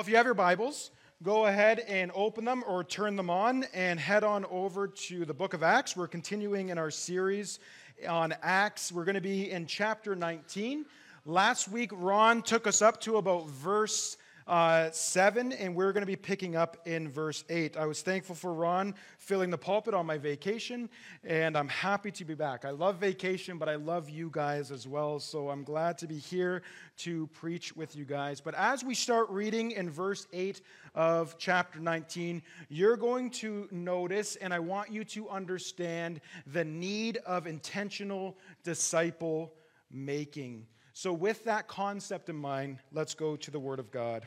Well, if you have your Bibles, go ahead and open them or turn them on and head on over to the book of Acts. We're continuing in our series on Acts. We're going to be in chapter 19. Last week, Ron took us up to about verse uh, 7, and we're going to be picking up in verse 8. I was thankful for Ron filling the pulpit on my vacation, and I'm happy to be back. I love vacation, but I love you guys as well, so I'm glad to be here to preach with you guys. But as we start reading in verse 8 of chapter 19, you're going to notice, and I want you to understand the need of intentional disciple making. So, with that concept in mind, let's go to the Word of God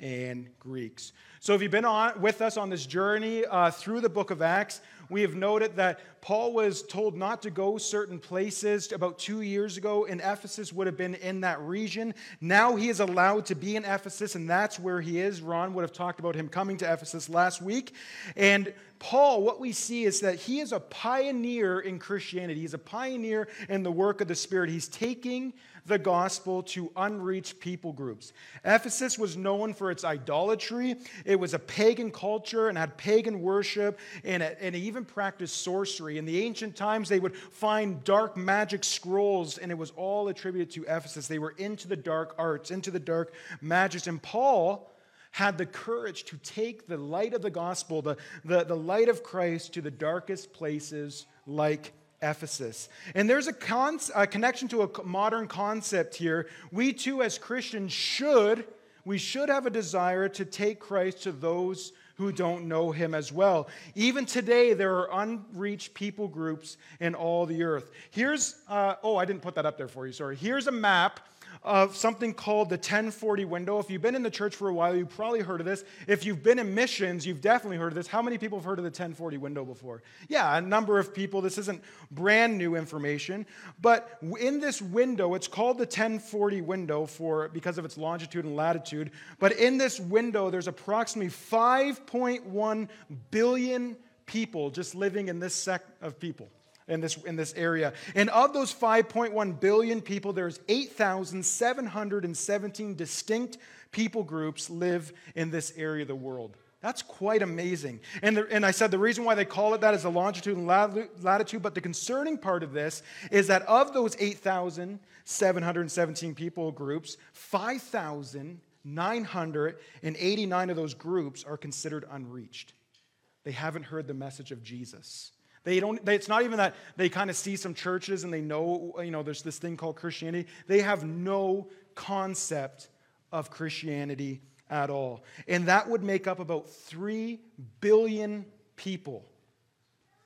and Greeks. So, if you've been on, with us on this journey uh, through the book of Acts, we have noted that Paul was told not to go certain places about two years ago, and Ephesus would have been in that region. Now he is allowed to be in Ephesus, and that's where he is. Ron would have talked about him coming to Ephesus last week. And Paul, what we see is that he is a pioneer in Christianity. He's a pioneer in the work of the Spirit. He's taking the gospel to unreached people groups. Ephesus was known for its idolatry, it was a pagan culture and had pagan worship, and, it, and it even practiced sorcery. In the ancient times, they would find dark magic scrolls, and it was all attributed to Ephesus. They were into the dark arts, into the dark magics. And Paul, had the courage to take the light of the gospel, the, the, the light of Christ, to the darkest places like Ephesus. And there's a, con- a connection to a modern concept here. We too, as Christians, should we should have a desire to take Christ to those who don't know him as well. Even today, there are unreached people groups in all the earth. Here's, uh, oh, I didn't put that up there for you, sorry. Here's a map of something called the 1040 window. If you've been in the church for a while, you've probably heard of this. If you've been in missions, you've definitely heard of this. How many people have heard of the 1040 window before? Yeah, a number of people. This isn't brand new information, but in this window, it's called the 1040 window for because of its longitude and latitude. But in this window, there's approximately 5.1 billion people just living in this sect of people in this, in this area. And of those 5.1 billion people, there's 8,717 distinct people groups live in this area of the world. That's quite amazing. And, the, and I said the reason why they call it that is the longitude and latitude, but the concerning part of this is that of those 8,717 people groups, 5,989 of those groups are considered unreached. They haven't heard the message of Jesus. They don't, they, it's not even that they kind of see some churches and they know, you know, there's this thing called Christianity. They have no concept of Christianity at all. And that would make up about 3 billion people.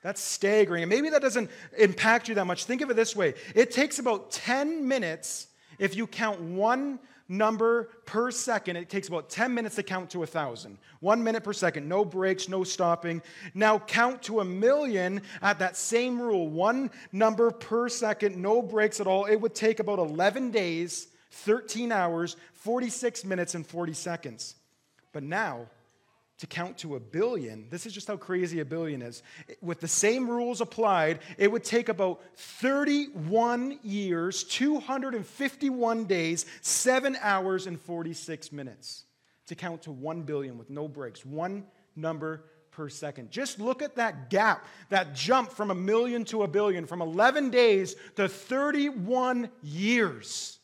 That's staggering. And maybe that doesn't impact you that much. Think of it this way it takes about 10 minutes if you count one number per second. It takes about 10 minutes to count to a 1,000. One minute per second, no breaks, no stopping. Now count to a million at that same rule. One number per second, no breaks at all. It would take about 11 days, 13 hours, 46 minutes, and 40 seconds. But now, to count to a billion, this is just how crazy a billion is. With the same rules applied, it would take about 31 years, 251 days, 7 hours, and 46 minutes to count to 1 billion with no breaks, one number per second. Just look at that gap, that jump from a million to a billion, from 11 days to 31 years.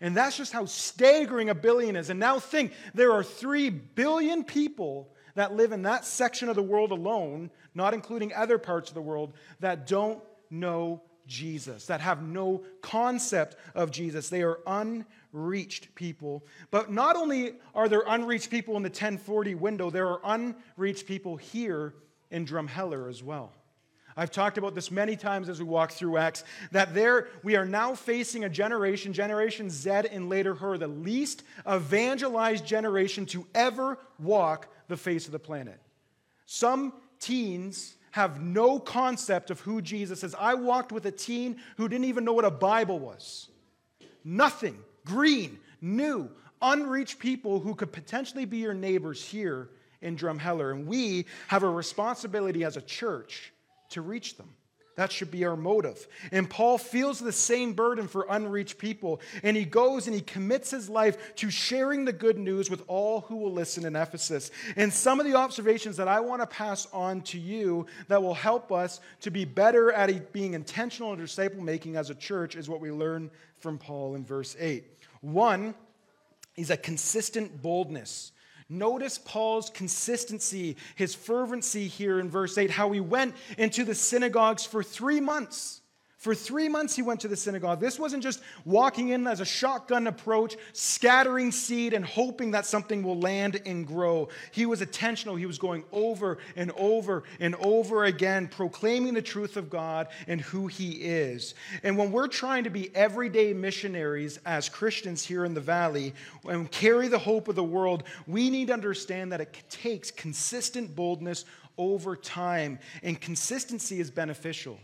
And that's just how staggering a billion is. And now think there are 3 billion people that live in that section of the world alone, not including other parts of the world, that don't know Jesus, that have no concept of Jesus. They are unreached people. But not only are there unreached people in the 1040 window, there are unreached people here in Drumheller as well. I've talked about this many times as we walk through Acts, that there we are now facing a generation, Generation Z and later her, the least evangelized generation to ever walk the face of the planet. Some teens have no concept of who Jesus is. I walked with a teen who didn't even know what a Bible was. Nothing. Green, new, unreached people who could potentially be your neighbors here in Drumheller. And we have a responsibility as a church to reach them. That should be our motive. And Paul feels the same burden for unreached people. And he goes and he commits his life to sharing the good news with all who will listen in Ephesus. And some of the observations that I want to pass on to you that will help us to be better at being intentional in disciple making as a church is what we learn from Paul in verse 8. One is a consistent boldness. Notice Paul's consistency, his fervency here in verse 8, how he went into the synagogues for three months. For three months, he went to the synagogue. This wasn't just walking in as a shotgun approach, scattering seed and hoping that something will land and grow. He was intentional. He was going over and over and over again, proclaiming the truth of God and who he is. And when we're trying to be everyday missionaries as Christians here in the valley and carry the hope of the world, we need to understand that it takes consistent boldness over time, and consistency is beneficial.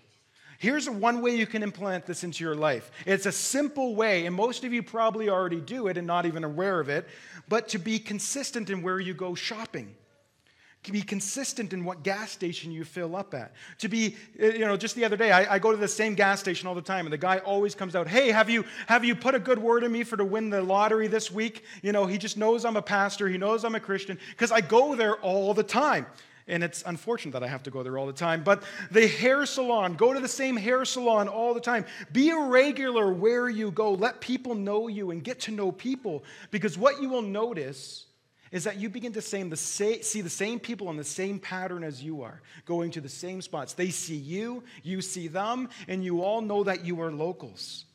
Here's one way you can implement this into your life. It's a simple way, and most of you probably already do it and not even aware of it, but to be consistent in where you go shopping. To be consistent in what gas station you fill up at. To be, uh, you know, just the other day, I, I, go to the same gas station all the time, and the guy always comes out, Hey, have you, have you put a good word in me for to win the lottery this week? You know, he just knows I'm a pastor, he knows I'm a Christian, because I go there all the time and it's unfortunate that I have to go there all the time. But the hair salon, go to the same hair salon all the time. Be a regular where you go. Let people know you and get to know people. Because what you will notice is that you begin to see the same people on the same pattern as you are, going to the same spots. They see you, you see them, and you all know that you are locals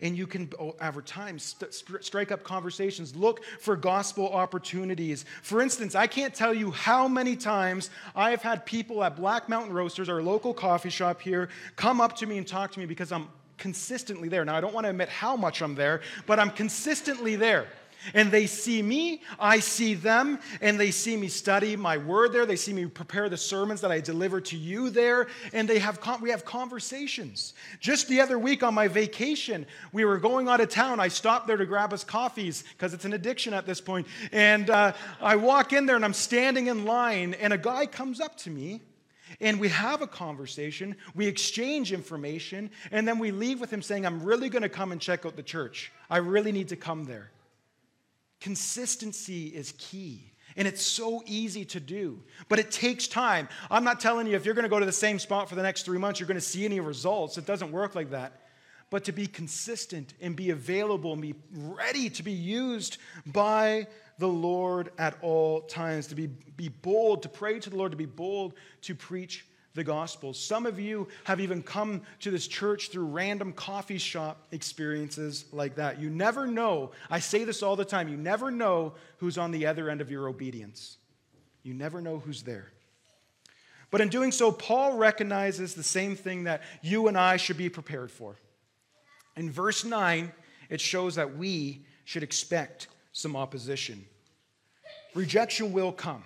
and you can oh, over time st- strike up conversations look for gospel opportunities. For instance i can't tell you how many times i have had people at black mountain roasters our local coffee shop here come up to me and talk to me because i'm consistently there. Now i don't want to admit how much i'm there but i'm consistently there and they see me, I see them, and they see me study my word there. They see me prepare the sermons that I deliver to you there, and they have we have conversations. Just the other week on my vacation, we were going out of town. I stopped there to grab us coffees because it's an addiction at this point. And uh, I walk in there and I'm standing in line, and a guy comes up to me and we have a conversation, we exchange information, and then we leave with him saying, I'm really going to come and check out the church. I really need to come there. Consistency is key. And it's so easy to do, but it takes time. I'm not telling you if you're going to go to the same spot for the next three months, you're going to see any results. It doesn't work like that. But to be consistent and be available and be ready to be used by the Lord at all times, to be, be bold, to pray to the Lord, to be bold to preach the gospel. Some of you have even come to this church through random coffee shop experiences like that. You never know. I say this all the time. You never know who's on the other end of your obedience. You never know who's there. But in doing so, Paul recognizes the same thing that you and I should be prepared for. In verse 9, it shows that we should expect some opposition. Rejection will come.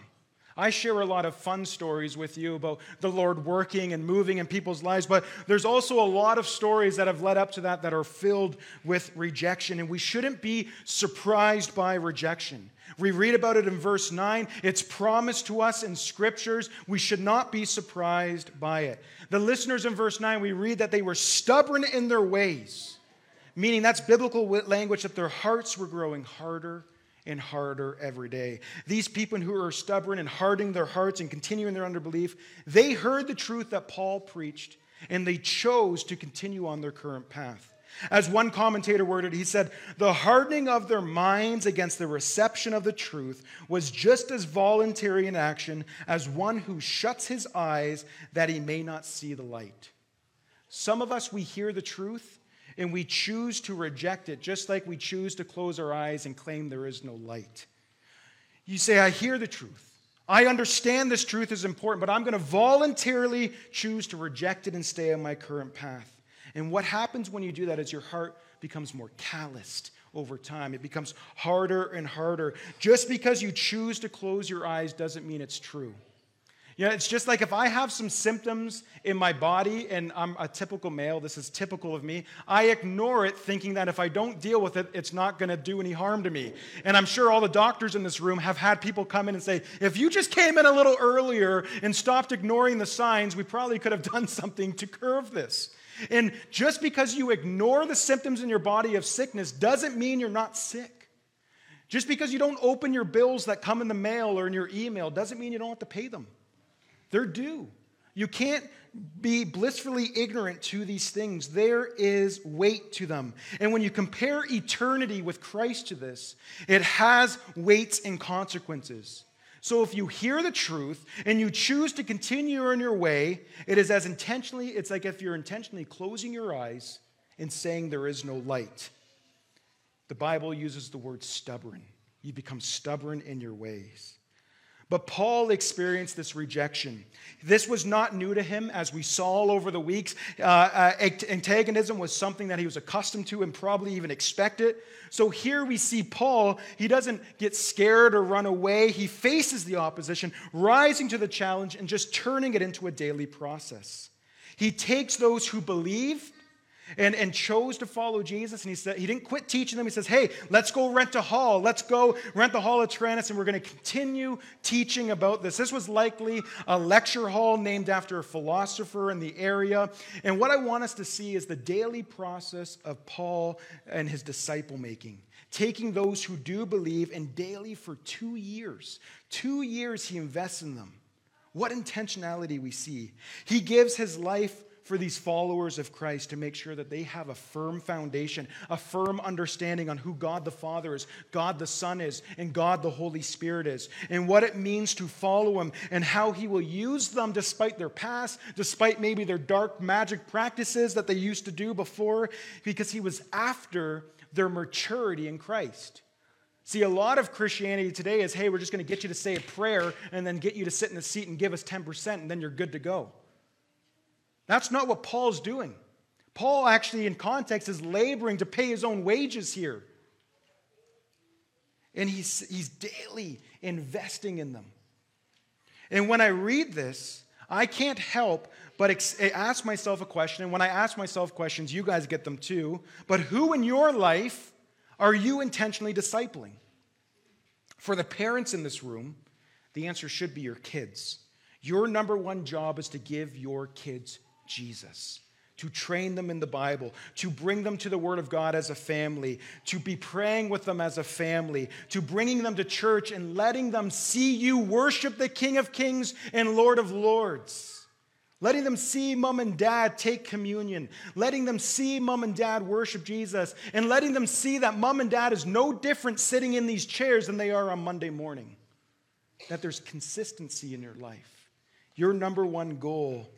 I share a lot of fun stories with you about the Lord working and moving in people's lives, but there's also a lot of stories that have led up to that that are filled with rejection, and we shouldn't be surprised by rejection. We read about it in verse 9. It's promised to us in scriptures. We should not be surprised by it. The listeners in verse 9, we read that they were stubborn in their ways, meaning that's biblical language that their hearts were growing harder and harder every day. These people who are stubborn and hardening their hearts and continuing their unbelief, they heard the truth that Paul preached and they chose to continue on their current path. As one commentator worded, he said, The hardening of their minds against the reception of the truth was just as voluntary an action as one who shuts his eyes that he may not see the light. Some of us, we hear the truth and we choose to reject it, just like we choose to close our eyes and claim there is no light. You say, I hear the truth. I understand this truth is important, but I'm going to voluntarily choose to reject it and stay on my current path. And what happens when you do that is your heart becomes more calloused over time. It becomes harder and harder. Just because you choose to close your eyes doesn't mean it's true. You know, it's just like if I have some symptoms in my body and I'm a typical male, this is typical of me, I ignore it thinking that if I don't deal with it, it's not going to do any harm to me. And I'm sure all the doctors in this room have had people come in and say, if you just came in a little earlier and stopped ignoring the signs, we probably could have done something to curve this. And just because you ignore the symptoms in your body of sickness doesn't mean you're not sick. Just because you don't open your bills that come in the mail or in your email doesn't mean you don't have to pay them. They're due. You can't be blissfully ignorant to these things. There is weight to them. And when you compare eternity with Christ to this, it has weights and consequences. So if you hear the truth and you choose to continue on your way, it is as intentionally, it's like if you're intentionally closing your eyes and saying there is no light. The Bible uses the word stubborn. You become stubborn in your ways. But Paul experienced this rejection. This was not new to him, as we saw over the weeks. Uh, uh, antagonism was something that he was accustomed to and probably even expected. So here we see Paul, he doesn't get scared or run away. He faces the opposition, rising to the challenge and just turning it into a daily process. He takes those who believe and, and chose to follow Jesus. And he said he didn't quit teaching them. He says, Hey, let's go rent a hall. Let's go rent the hall at Tyrannus, and we're going to continue teaching about this. This was likely a lecture hall named after a philosopher in the area. And what I want us to see is the daily process of Paul and his disciple making. Taking those who do believe and daily for two years. Two years he invests in them. What intentionality we see. He gives his life for these followers of Christ to make sure that they have a firm foundation, a firm understanding on who God the Father is, God the Son is, and God the Holy Spirit is, and what it means to follow Him, and how He will use them despite their past, despite maybe their dark magic practices that they used to do before, because He was after their maturity in Christ. See, a lot of Christianity today is hey, we're just going to get you to say a prayer and then get you to sit in the seat and give us 10%, and then you're good to go. That's not what Paul's doing. Paul actually, in context, is laboring to pay his own wages here. And he's, he's daily investing in them. And when I read this, I can't help but ex- ask myself a question. And when I ask myself questions, you guys get them too. But who in your life are you intentionally discipling? For the parents in this room, the answer should be your kids. Your number one job is to give your kids Jesus, to train them in the Bible, to bring them to the Word of God as a family, to be praying with them as a family, to bringing them to church and letting them see you worship the King of Kings and Lord of Lords. Letting them see mom and dad take communion, letting them see mom and dad worship Jesus, and letting them see that mom and dad is no different sitting in these chairs than they are on Monday morning. That there's consistency in your life. Your number one goal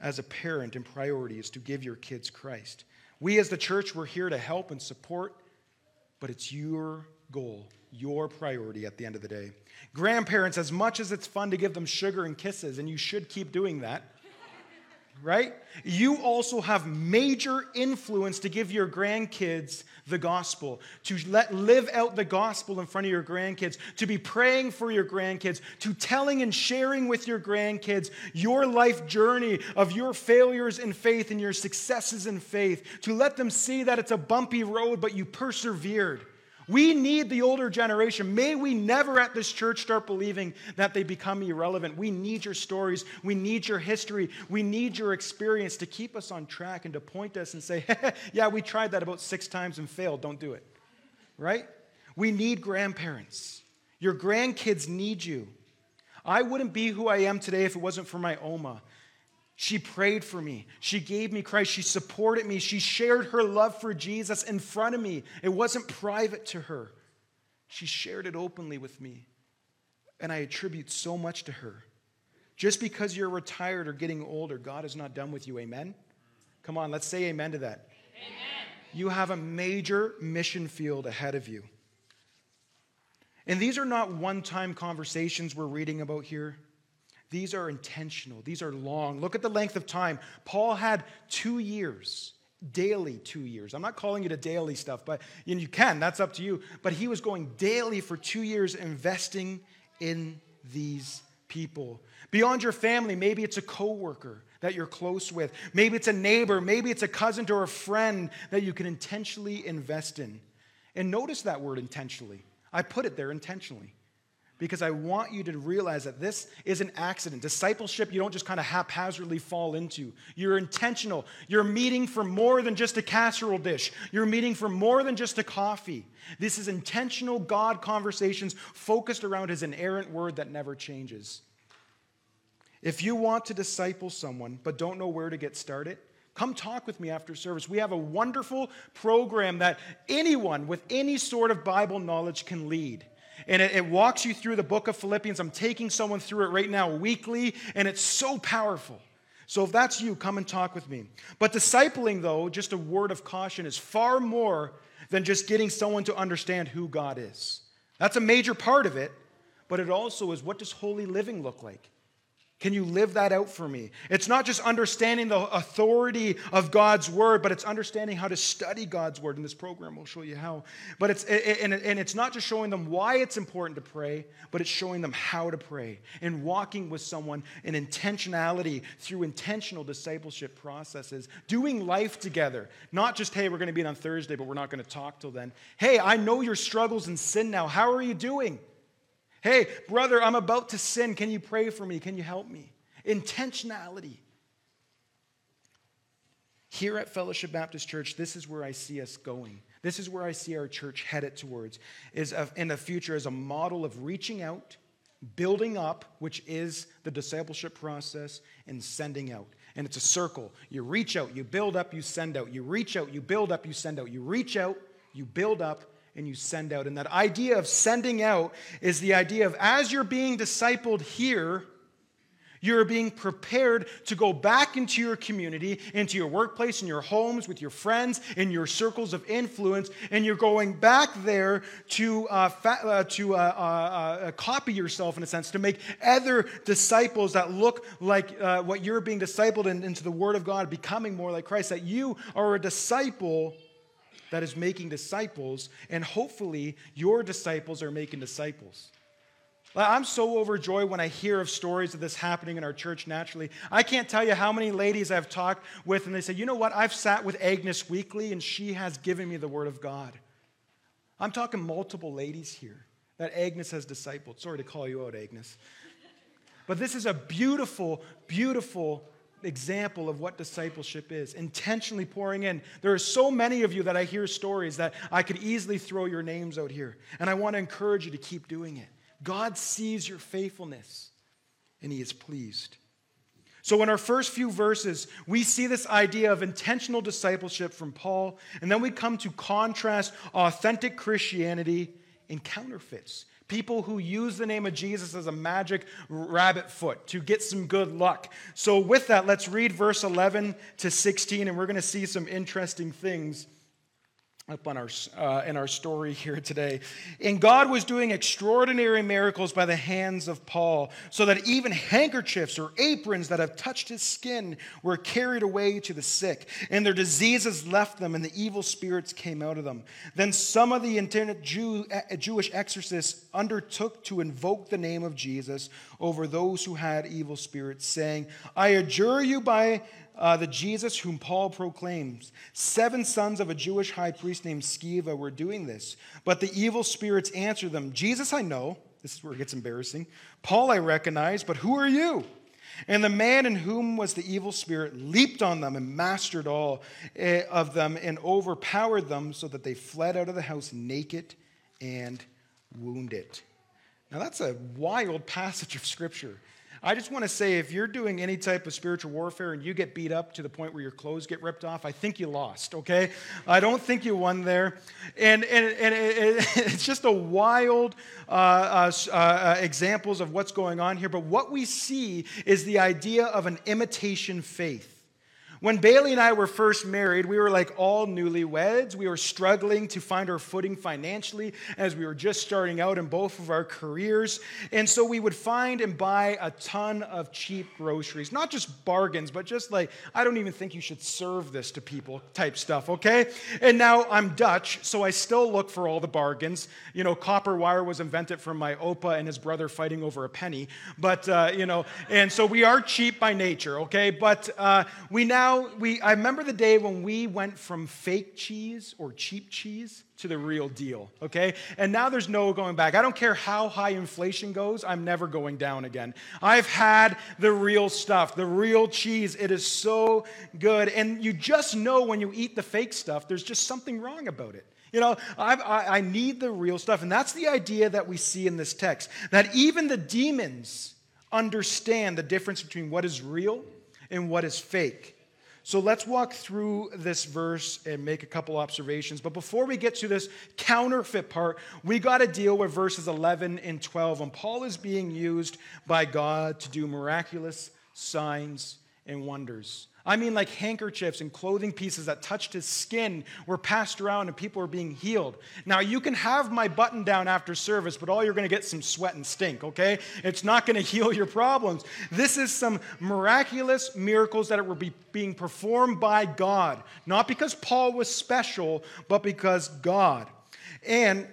as a parent and priority is to give your kids Christ. We as the church, we're here to help and support, but it's your goal, your priority at the end of the day. Grandparents, as much as it's fun to give them sugar and kisses, and you should keep doing that, right? You also have major influence to give your grandkids the gospel, to let live out the gospel in front of your grandkids, to be praying for your grandkids, to telling and sharing with your grandkids your life journey of your failures in faith and your successes in faith, to let them see that it's a bumpy road, but you persevered. We need the older generation. May we never at this church start believing that they become irrelevant. We need your stories. We need your history. We need your experience to keep us on track and to point us and say, yeah, we tried that about six times and failed. Don't do it. Right? We need grandparents. Your grandkids need you. I wouldn't be who I am today if it wasn't for my Oma. She prayed for me. She gave me Christ. She supported me. She shared her love for Jesus in front of me. It wasn't private to her. She shared it openly with me. And I attribute so much to her. Just because you're retired or getting older, God is not done with you. Amen? Come on, let's say amen to that. Amen. You have a major mission field ahead of you. And these are not one time conversations we're reading about here. These are intentional, these are long. Look at the length of time. Paul had two years, daily two years. I'm not calling it a daily stuff, but you, you can, that's up to you. But he was going daily for two years, investing in these people. Beyond your family, maybe it's a coworker that you're close with. Maybe it's a neighbor, maybe it's a cousin or a friend that you can intentionally invest in. And notice that word intentionally. I put it there intentionally because I want you to realize that this is an accident. Discipleship, you don't just kind of haphazardly fall into. You're intentional. You're meeting for more than just a casserole dish, you're meeting for more than just a coffee. This is intentional God conversations focused around His inerrant word that never changes. If you want to disciple someone but don't know where to get started, come talk with me after service. We have a wonderful program that anyone with any sort of Bible knowledge can lead. And it, it, walks you through the book of Philippians. I'm taking someone through it right now weekly, and it's so powerful. So if that's you, come and talk with me. But discipling, though, just a word of caution, is far more than just getting someone to understand who God is. That's a major part of it, but it also is what does holy living look like? Can you live that out for me? It's not just understanding the authority of God's word, but it's understanding how to study God's word. In this program, we'll show you how. But it's and, it's not just showing them why it's important to pray, but it's showing them how to pray and walking with someone in intentionality through intentional discipleship processes, doing life together. Not just hey, we're going to be on Thursday, but we're not going to talk till then. Hey, I know your struggles and sin now. How are you doing? Hey, brother, I'm about to sin. Can you pray for me? Can you help me? Intentionality. Here at Fellowship Baptist Church, this is where I see us going. This is where I see our church headed towards is in the future as a model of reaching out, building up, which is the discipleship process, and sending out. And it's a circle. You reach out, you build up, you send out. You reach out, you build up, you send out. You reach out, you build up, and you send out. And that idea of sending out is the idea of as you're being discipled here, you're being prepared to go back into your community, into your workplace, in your homes, with your friends, in your circles of influence, and you're going back there to, uh, fa- uh, to uh, uh, uh copy yourself, in a sense, to make other disciples that look like uh, what you're being discipled in, into the Word of God, becoming more like Christ. That you are a disciple that is making disciples, and hopefully your disciples are making disciples. I'm so overjoyed when I hear of stories of this happening in our church naturally. I can't tell you how many ladies I've talked with, and they say, You know what? I've sat with Agnes weekly, and she has given me the Word of God. I'm talking multiple ladies here that Agnes has discipled. Sorry to call you out, Agnes. But this is a beautiful, beautiful example of what discipleship is intentionally pouring in. There are so many of you that i hear stories that i could easily throw your names out here and i want to encourage you to keep doing it. God sees your faithfulness and he is pleased. So in our first few verses we see this idea of intentional discipleship from paul and then we come to contrast authentic christianity and counterfeits people who use the name of Jesus as a magic rabbit foot to get some good luck. So, with that, let's read verse 11 to 16, and we're going to see some interesting things up on our, uh, in our story here today. And God was doing extraordinary miracles by the hands of Paul, so that even handkerchiefs or aprons that have touched his skin were carried away to the sick, and their diseases left them, and the evil spirits came out of them. Then some of the intended Jew, uh, Jewish exorcists undertook to invoke the name of Jesus over those who had evil spirits, saying, I adjure you by uh, the Jesus whom Paul proclaims. Seven sons of a Jewish high priest named Sceva were doing this. But the evil spirits answered them Jesus I know. This is where it gets embarrassing. Paul I recognize, but who are you? And the man in whom was the evil spirit leaped on them and mastered all eh, of them and overpowered them so that they fled out of the house naked and wounded. Now, that's a wild passage of scripture. I just want to say if you're doing any type of spiritual warfare and you get beat up to the point where your clothes get ripped off, I think you lost, okay? I don't think you won there. And, and, and it, it's just a wild uh, uh, uh, examples of what's going on here. But what we see is the idea of an imitation faith When Bailey and I were first married, we were like all newlyweds. We were struggling to find our footing financially as we were just starting out in both of our careers. And so we would find and buy a ton of cheap groceries, not just bargains, but just like, I don't even think you should serve this to people type stuff, okay? And now I'm Dutch, so I still look for all the bargains. You know, copper wire was invented from my opa and his brother fighting over a penny. But, uh, you know, and so we are cheap by nature, okay? But uh, we now now we I remember the day when we went from fake cheese or cheap cheese to the real deal, okay? And now there's no going back. I don't care how high inflation goes, I'm never going down again. I've had the real stuff, the real cheese. It is so good. And you just know when you eat the fake stuff, there's just something wrong about it. You know, I, I need the real stuff. And that's the idea that we see in this text that even the demons understand the difference between what is real and what is fake. So let's walk through this verse and make a couple observations. But before we get to this counterfeit part, we got to deal with verses 11 and 12. And Paul is being used by God to do miraculous signs and wonders. I mean, like handkerchiefs and clothing pieces that touched his skin were passed around and people were being healed. Now, you can have my button down after service, but all you're going to get some sweat and stink, okay? It's not going to heal your problems. This is some miraculous miracles that were be, being performed by God, not because Paul was special, but because God. And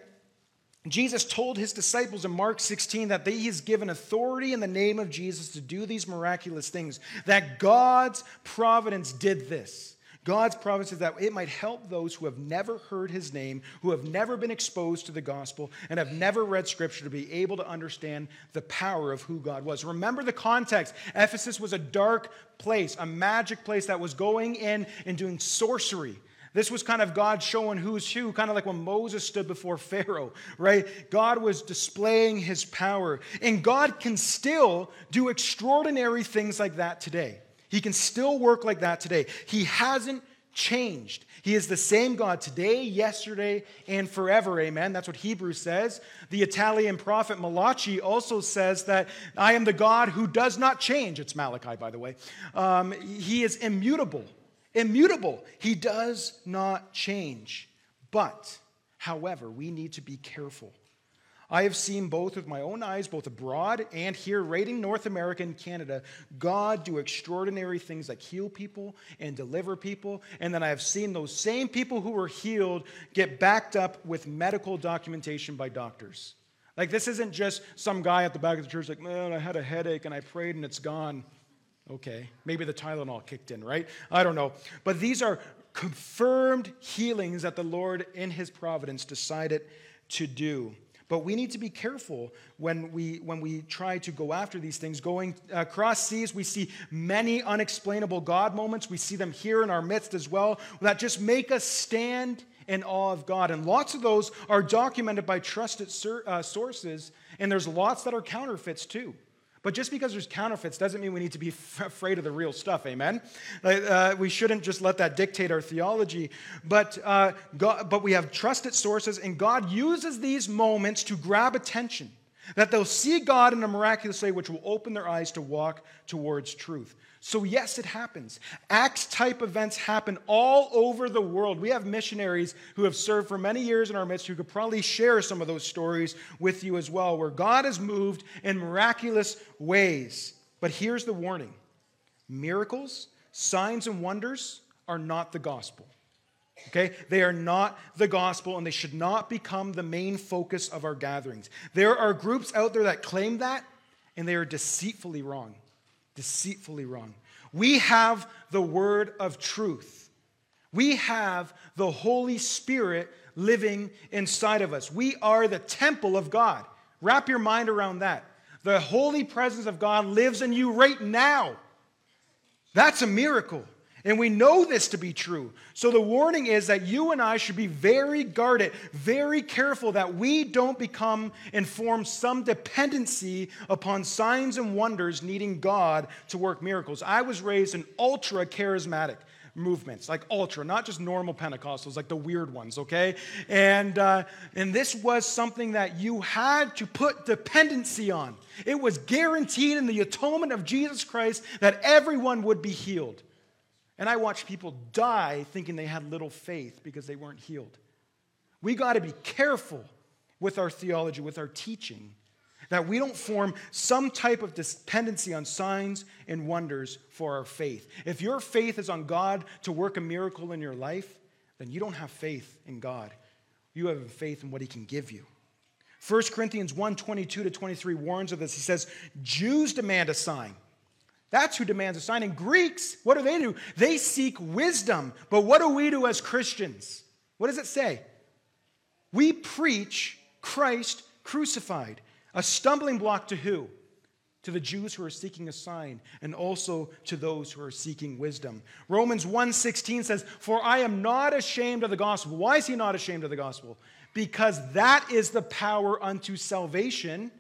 Jesus told his disciples in Mark 16 that he has given authority in the name of Jesus to do these miraculous things, that God's providence did this. God's providence is that it might help those who have never heard his name, who have never been exposed to the gospel, and have never read scripture to be able to understand the power of who God was. Remember the context. Ephesus was a dark place, a magic place that was going in and doing sorcery. This was kind of God showing who's who, kind of like when Moses stood before Pharaoh, right? God was displaying his power. And God can still do extraordinary things like that today. He can still work like that today. He hasn't changed. He is the same God today, yesterday, and forever. Amen. That's what Hebrews says. The Italian prophet Malachi also says that I am the God who does not change. It's Malachi, by the way. Um, he is immutable immutable. He does not change. But, however, we need to be careful. I have seen both with my own eyes, both abroad and here, right in North America and Canada, God do extraordinary things like heal people and deliver people. And then I have seen those same people who were healed get backed up with medical documentation by doctors. Like, this isn't just some guy at the back of the church, like, man, I had a headache and I prayed and it's gone. Okay, maybe the Tylenol kicked in, right? I don't know. But these are confirmed healings that the Lord, in His providence, decided to do. But we need to be careful when we, when we try to go after these things. Going across seas, we see many unexplainable God moments. We see them here in our midst as well that just make us stand in awe of God. And lots of those are documented by trusted uh, sources, and there's lots that are counterfeits too. But just because there's counterfeits doesn't mean we need to be f- afraid of the real stuff, amen? Uh, we shouldn't just let that dictate our theology. But, uh, God, but we have trusted sources, and God uses these moments to grab attention. That they'll see God in a miraculous way, which will open their eyes to walk towards truth. So, yes, it happens. Acts type events happen all over the world. We have missionaries who have served for many years in our midst who could probably share some of those stories with you as well, where God has moved in miraculous ways. But here's the warning miracles, signs, and wonders are not the gospel. Okay? They are not the gospel and they should not become the main focus of our gatherings. There are groups out there that claim that and they are deceitfully wrong deceitfully wrong. We have the word of truth. We have the Holy Spirit living inside of us. We are the temple of God. Wrap your mind around that. The holy presence of God lives in you right now. That's a miracle. And we know this to be true. So the warning is that you and I should be very guarded, very careful that we don't become and form some dependency upon signs and wonders needing God to work miracles. I was raised in ultra charismatic movements, like ultra, not just normal Pentecostals, like the weird ones, okay? And, uh, and this was something that you had to put dependency on. It was guaranteed in the atonement of Jesus Christ that everyone would be healed. And I watched people die thinking they had little faith because they weren't healed. We got to be careful with our theology, with our teaching, that we don't form some type of dependency on signs and wonders for our faith. If your faith is on God to work a miracle in your life, then you don't have faith in God. You have faith in what He can give you. 1 Corinthians 1 22 to 23 warns of this. He says, Jews demand a sign. That's who demands a sign. And Greeks, what do they do? They seek wisdom. But what do we do as Christians? What does it say? We preach Christ crucified, a stumbling block to who? To the Jews who are seeking a sign and also to those who are seeking wisdom. Romans 1:16 says, "For I am not ashamed of the gospel." Why is he not ashamed of the gospel? Because that is the power unto salvation,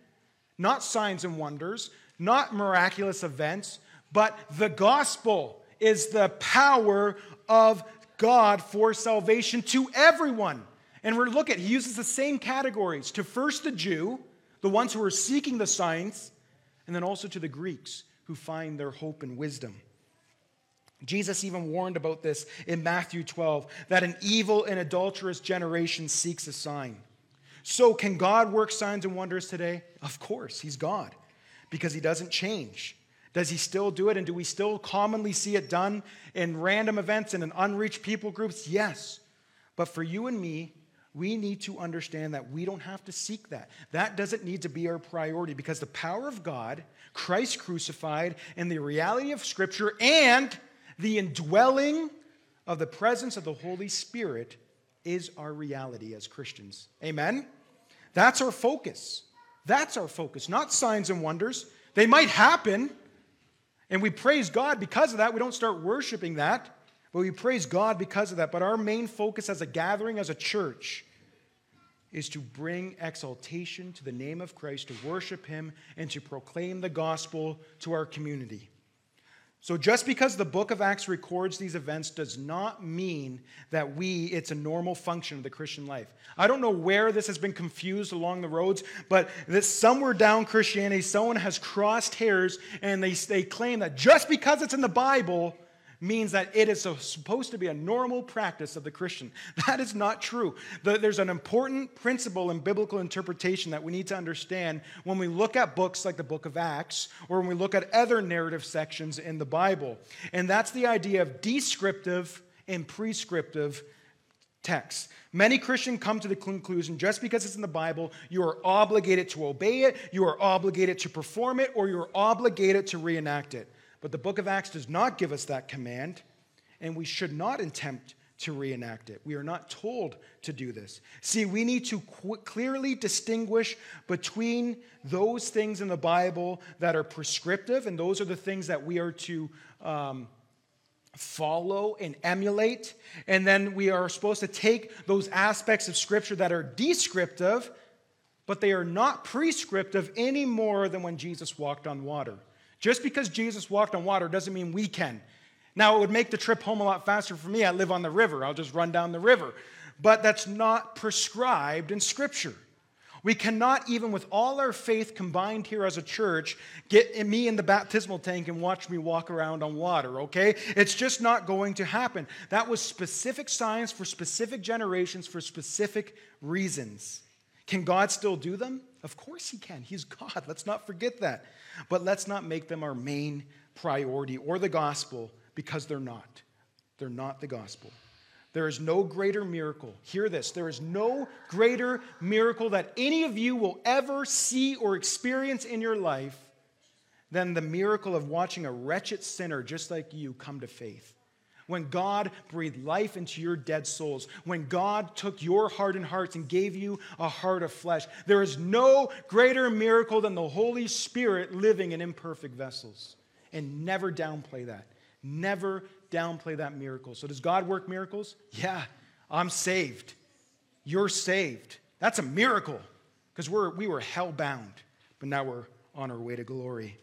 not signs and wonders, not miraculous events, but the gospel is the power of God for salvation to everyone. And we're look at he uses the same categories to first the Jew, the ones who are seeking the signs, and then also to the Greeks who find their hope and wisdom. Jesus even warned about this in Matthew 12 that an evil and adulterous generation seeks a sign. So, can God work signs and wonders today? Of course, He's God because He doesn't change. Does He still do it? And do we still commonly see it done in random events and in unreached people groups? Yes. But for you and me, we need to understand that we don't have to seek that. That doesn't need to be our priority because the power of God, Christ crucified, and the reality of Scripture and the indwelling of the presence of the Holy Spirit is our reality as Christians. Amen? That's our focus. That's our focus, not signs and wonders. They might happen, and we praise God because of that. We don't start worshiping that, but we praise God because of that. But our main focus as a gathering, as a church, is to bring exaltation to the name of Christ, to worship Him, and to proclaim the gospel to our community. So, just because the book of Acts records these events does not mean that we, it's a normal function of the Christian life. I don't know where this has been confused along the roads, but that somewhere down Christianity, someone has crossed hairs and they, they claim that just because it's in the Bible, means that it is supposed to be a normal practice of the Christian. That is not true. There's an important principle in biblical interpretation that we need to understand when we look at books like the book of Acts or when we look at other narrative sections in the Bible. And that's the idea of descriptive and prescriptive texts. Many Christians come to the conclusion just because it's in the Bible, you are obligated to obey it, you are obligated to perform it, or you're obligated to reenact it. But the book of Acts does not give us that command, and we should not attempt to reenact it. We are not told to do this. See, we need to qu- clearly distinguish between those things in the Bible that are prescriptive, and those are the things that we are to um, follow and emulate. And then we are supposed to take those aspects of Scripture that are descriptive, but they are not prescriptive any more than when Jesus walked on water. Just because Jesus walked on water doesn't mean we can. Now, it would make the trip home a lot faster for me. I live on the river, I'll just run down the river. But that's not prescribed in Scripture. We cannot, even with all our faith combined here as a church, get me in the baptismal tank and watch me walk around on water, okay? It's just not going to happen. That was specific science for specific generations for specific reasons. Can God still do them? Of course He can. He's God. Let's not forget that. But let's not make them our main priority or the gospel because they're not. They're not the gospel. There is no greater miracle. Hear this. There is no greater miracle that any of you will ever see or experience in your life than the miracle of watching a wretched sinner just like you come to faith when God breathed life into your dead souls, when God took your hardened hearts and gave you a heart of flesh. There is no greater miracle than the Holy Spirit living in imperfect vessels. And never downplay that. Never downplay that miracle. So, does God work miracles? Yeah, I'm saved. You're saved. That's a miracle because we were hell bound, but now we're on our way to glory.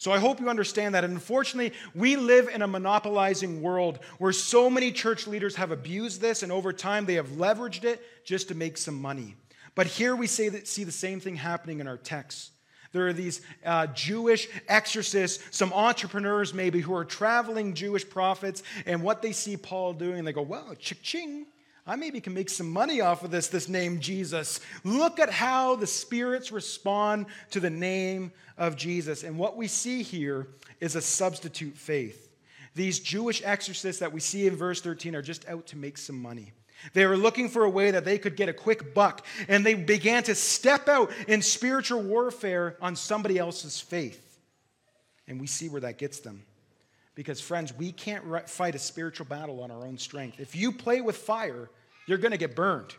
So I hope you understand that. And unfortunately, we live in a monopolizing world where so many church leaders have abused this, and over time they have leveraged it just to make some money. But here we see the same thing happening in our text There are these uh, Jewish exorcists, some entrepreneurs maybe, who are traveling Jewish prophets, and what they see Paul doing, they go, well, chick ching, I maybe can make some money off of this, this name Jesus. Look at how the spirits respond to the name of Jesus. And what we see here is a substitute faith. These Jewish exorcists that we see in verse 13 are just out to make some money. They were looking for a way that they could get a quick buck, and they began to step out in spiritual warfare on somebody else's faith. And we see where that gets them. Because, friends, we can't fight a spiritual battle on our own strength. If you play with fire, you're going to get burned.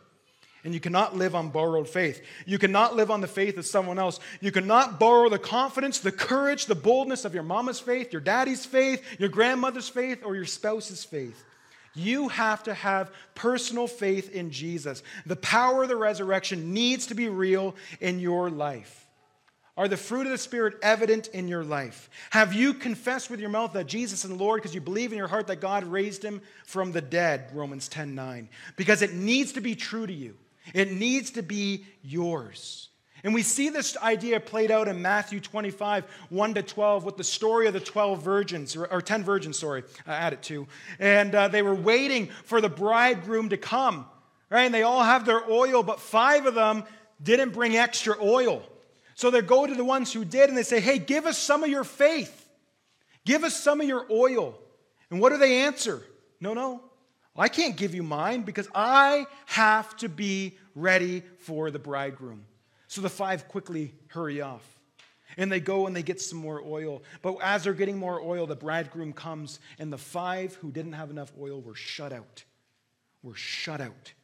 And you cannot live on borrowed faith. You cannot live on the faith of someone else. You cannot borrow the confidence, the courage, the boldness of your mama's faith, your daddy's faith, your grandmother's faith, or your spouse's faith. You have to have personal faith in Jesus. The power of the resurrection needs to be real in your life. Are the fruit of the Spirit evident in your life? Have you confessed with your mouth that Jesus is Lord because you believe in your heart that God raised him from the dead? Romans 10 9. Because it needs to be true to you, it needs to be yours. And we see this idea played out in Matthew 25, 1 to 12, with the story of the 12 virgins, or 10 virgins, sorry, I added two. And uh, they were waiting for the bridegroom to come, right? And they all have their oil, but five of them didn't bring extra oil. So they go to the ones who did and they say, hey, give us some of your faith. Give us some of your oil. And what do they answer? No, no. I can't give you mine because I have to be ready for the bridegroom. So the five quickly hurry off. And they go and they get some more oil. But as they're getting more oil, the bridegroom comes, and the five who didn't have enough oil were shut out. Were shut out.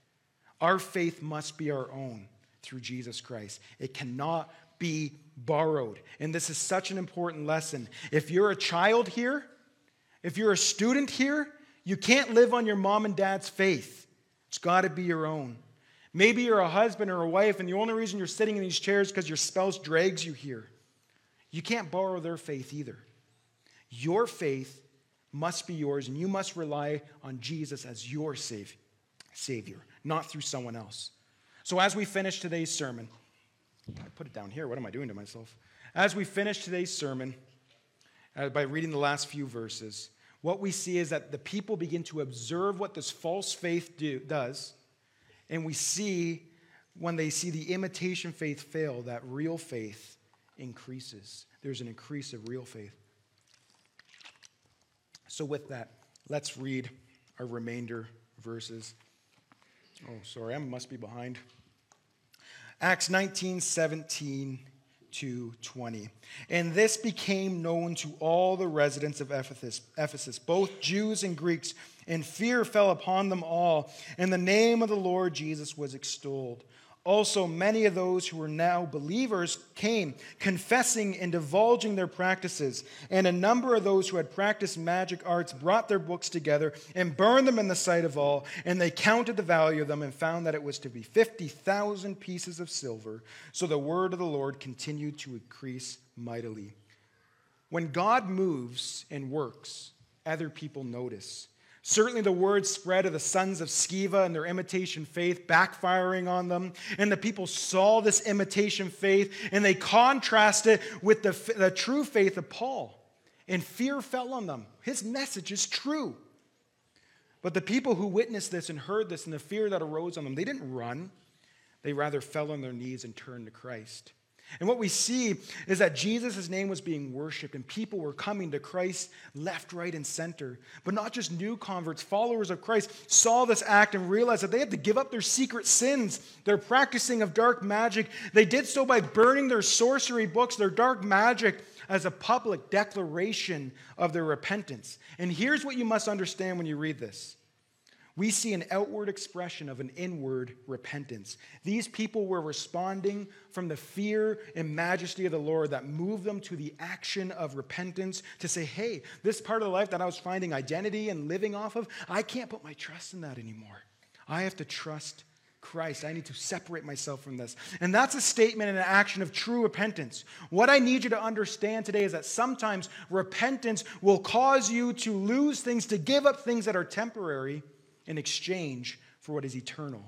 Our faith must be our own through Jesus Christ. It cannot be borrowed. And this is such an important lesson. If you're a child here, if you're a student here, you can't live on your mom and dad's faith. It's got to be your own. Maybe you're a husband or a wife, and the only reason you're sitting in these chairs because your spouse drags you here. You can't borrow their faith either. Your faith must be yours, and you must rely on Jesus as your Savior, not through someone else. So, as we finish today's sermon, I put it down here. What am I doing to myself? As we finish today's sermon, uh, by reading the last few verses, what we see is that the people begin to observe what this false faith do, does and we see when they see the imitation faith fail, that real faith increases. There's an increase of real faith. So, with that, let's read our remainder verses. Oh, sorry, I must be behind. Acts 19 17 to 20. And this became known to all the residents of Ephesus, Ephesus, both Jews and Greeks, and fear fell upon them all, and the name of the Lord Jesus was extolled. Also, many of those who were now believers came, confessing and divulging their practices. And a number of those who had practiced magic arts brought their books together and burned them in the sight of all. And they counted the value of them and found that it was to be 50,000 pieces of silver. So the word of the Lord continued to increase mightily. When God moves and works, other people notice. Certainly, the word spread of the sons of Sceva and their imitation faith backfiring on them. And the people saw this imitation faith and they contrasted it with the, the true faith of Paul. And fear fell on them. His message is true. But the people who witnessed this and heard this and the fear that arose on them, they didn't run. They rather fell on their knees and turned to Christ. And what we see is that Jesus' name was being worshiped and people were coming to Christ left, right, and center. But not just new converts, followers of Christ saw this act and realized that they had to give up their secret sins, their practicing of dark magic. They did so by burning their sorcery books, their dark magic, as a public declaration of their repentance. And here's what you must understand when you read this we see an outward expression of an inward repentance. These people were responding from the fear and majesty of the Lord that moved them to the action of repentance to say, hey, this part of the life that I was finding identity and living off of, I can't put my trust in that anymore. I have to trust Christ. I need to separate myself from this. And that's a statement and an action of true repentance. What I need you to understand today is that sometimes repentance will cause you to lose things, to give up things that are temporary in exchange for what is eternal.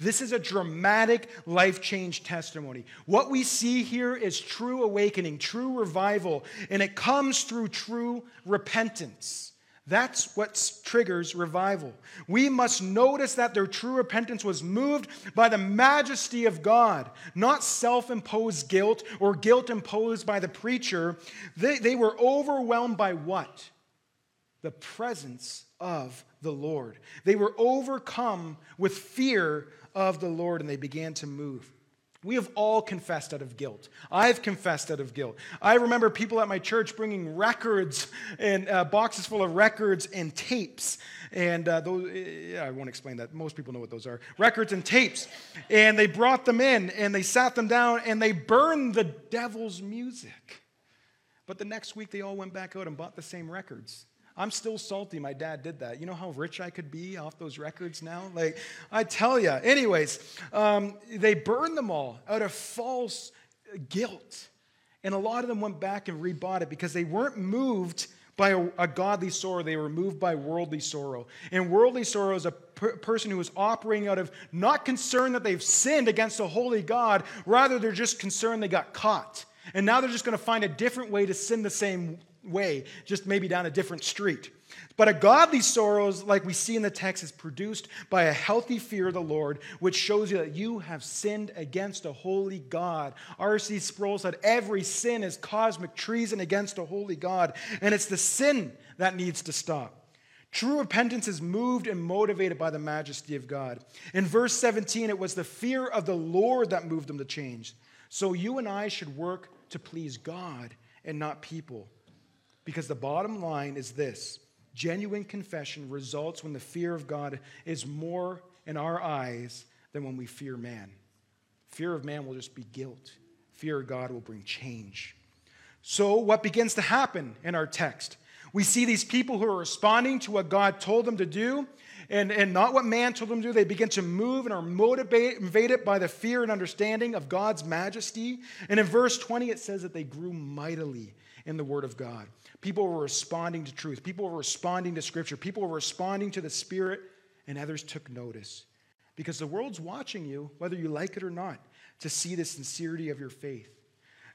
This is a dramatic life change testimony. What we see here is true awakening, true revival, and it comes through true repentance. That's what triggers revival. We must notice that their true repentance was moved by the majesty of God, not self imposed guilt or guilt imposed by the preacher. They, they were overwhelmed by what? The presence of the Lord. They were overcome with fear of the Lord and they began to move. We have all confessed out of guilt. I've confessed out of guilt. I remember people at my church bringing records and uh, boxes full of records and tapes. And uh, those, yeah, I won't explain that. Most people know what those are records and tapes. And they brought them in and they sat them down and they burned the devil's music. But the next week they all went back out and bought the same records. I'm still salty my dad did that. You know how rich I could be off those records now? Like, I tell you. Anyways, um, they burned them all out of false guilt. And a lot of them went back and rebought it because they weren't moved by a, a godly sorrow, they were moved by worldly sorrow. And worldly sorrow is a per- person who is operating out of not concern that they've sinned against a holy God, rather, they're just concerned they got caught. And now they're just going to find a different way to sin the same way, just maybe down a different street. But a godly sorrow, like we see in the text, is produced by a healthy fear of the Lord, which shows you that you have sinned against a holy God. R.C. Sproul said, Every sin is cosmic treason against a holy God, and it's the sin that needs to stop. True repentance is moved and motivated by the majesty of God. In verse 17, it was the fear of the Lord that moved them to change. So you and I should work to please God and not people. Because the bottom line is this genuine confession results when the fear of God is more in our eyes than when we fear man. Fear of man will just be guilt, fear of God will bring change. So, what begins to happen in our text? We see these people who are responding to what God told them to do and, and not what man told them to do. They begin to move and are motivated by the fear and understanding of God's majesty. And in verse 20, it says that they grew mightily in the Word of God. People were responding to truth. People were responding to Scripture. People were responding to the Spirit, and others took notice. Because the world's watching you, whether you like it or not, to see the sincerity of your faith.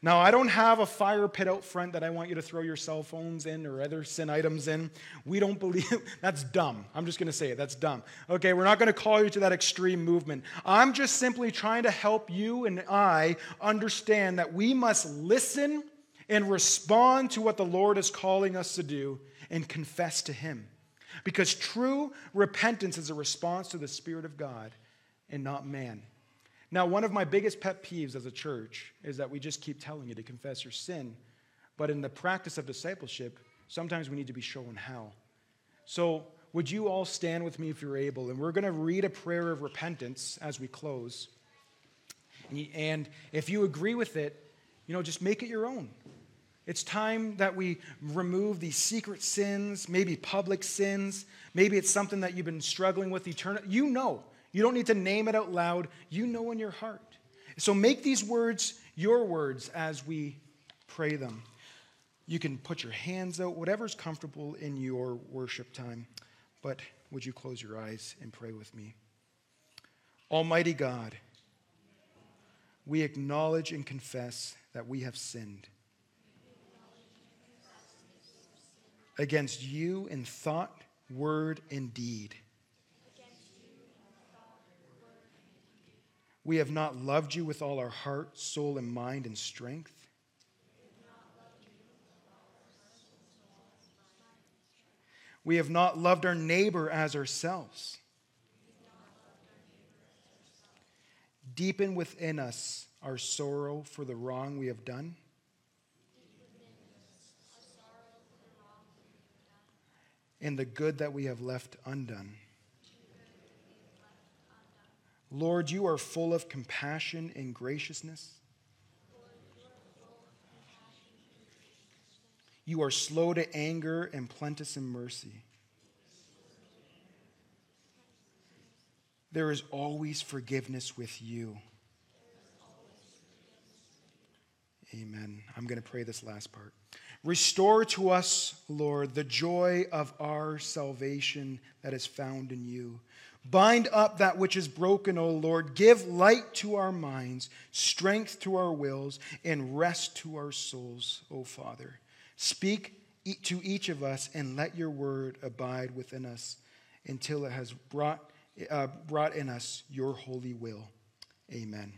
Now, I don't have a fire pit out front that I want you to throw your cell phones in or other sin items in. We don't believe that's dumb. I'm just going to say it. That's dumb. Okay, we're not going to call you to that extreme movement. I'm just simply trying to help you and I understand that we must listen and respond to what the Lord is calling us to do and confess to Him. Because true repentance is a response to the Spirit of God and not man. Now, one of my biggest pet peeves as a church is that we just keep telling you to confess your sin, but in the practice of discipleship, sometimes we need to be shown how. So, would you all stand with me if you're able? And we're going to read a prayer of repentance as we close. And if you agree with it, you know, just make it your own. It's time that we remove these secret sins, maybe public sins. Maybe it's something that you've been struggling with eternal. You know. You don't need to name it out loud. You know in your heart. So make these words your words as we pray them. You can put your hands out, whatever's comfortable in your worship time. But would you close your eyes and pray with me? Almighty God, we acknowledge and confess that we have sinned. Against you in thought, word, and deed. We have not loved you with all our heart, soul, and mind and strength. We have not loved our neighbor as ourselves. Deepen within us our sorrow for the wrong we have done. And the good that we have left undone. Lord, you are full of compassion and graciousness. You are slow to anger and plenteous in mercy. There is always forgiveness with you. Amen. I'm going to pray this last part. Restore to us, Lord, the joy of our salvation that is found in you. Bind up that which is broken, O Lord. Give light to our minds, strength to our wills, and rest to our souls, O Father. Speak to each of us and let your word abide within us until it has brought, uh, brought in us your holy will. Amen.